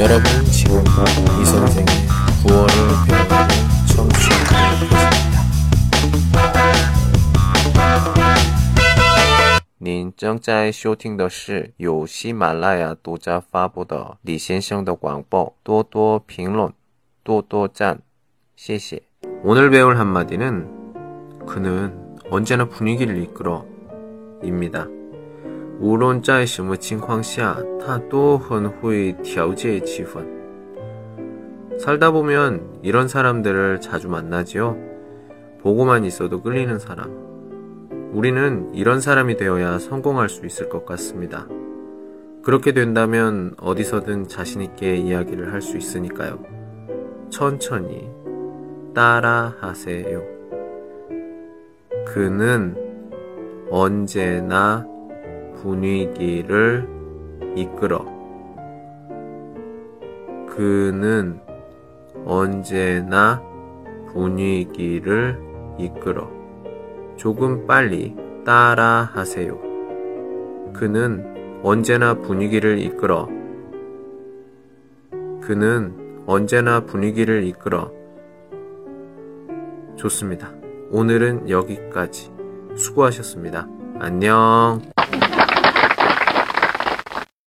여러분 지금 이 선생의 구월을 배우고 청취하고 계십니다. 您正在收听的是由喜马拉雅独家发布的李先生的广播，多多评论，多多赞，谢谢。 오늘 배울 한마디는 그는 언제나 분위기를 이끌어 입니다. 无论在什么情况下，他都很会调节气氛。 살다 보면 이런 사람들을 자주 만나지요. 보고만 있어도 끌리는 사람. 우리는 이런 사람이 되어야 성공할 수 있을 것 같습니다. 그렇게 된다면 어디서든 자신있게 이야기를 할 수 있으니까요. 천천히 따라 하세요. 그는 언제나 분위기를 이끌어. 그는 언제나 분위기를 이끌어. 조금 빨리 따라 하세요. 그는 언제나 분위기를 이끌어. 그는 언제나 분위기를 이끌어. 좋습니다. 오늘은 여기까지. 수고하셨습니다. 안녕.